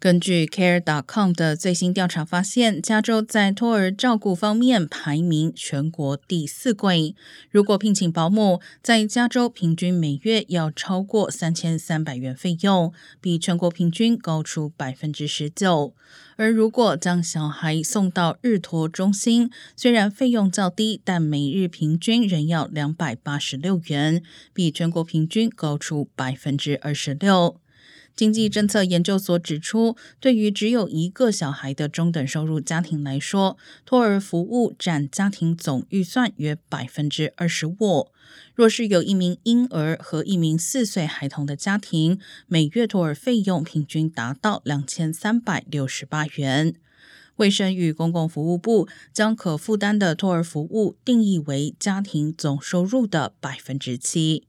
根据 Care.com 的最新调查发现，加州在托儿照顾方面排名全国第四位。如果聘请保姆，在加州平均每月要超过三千三百元费用，比全国平均高出百分之十九。而如果将小孩送到日托中心，虽然费用较低，但每日平均仍要两百八十六元，比全国平均高出百分之二十六。经济政策研究所指出，对于只有一个小孩的中等收入家庭来说，托儿服务占家庭总预算约百分之二十五。若是有一名婴儿和一名四岁孩童的家庭，每月托儿费用平均达到两千三百六十八元。卫生与公共服务部将可负担的托儿服务定义为家庭总收入的百分之七。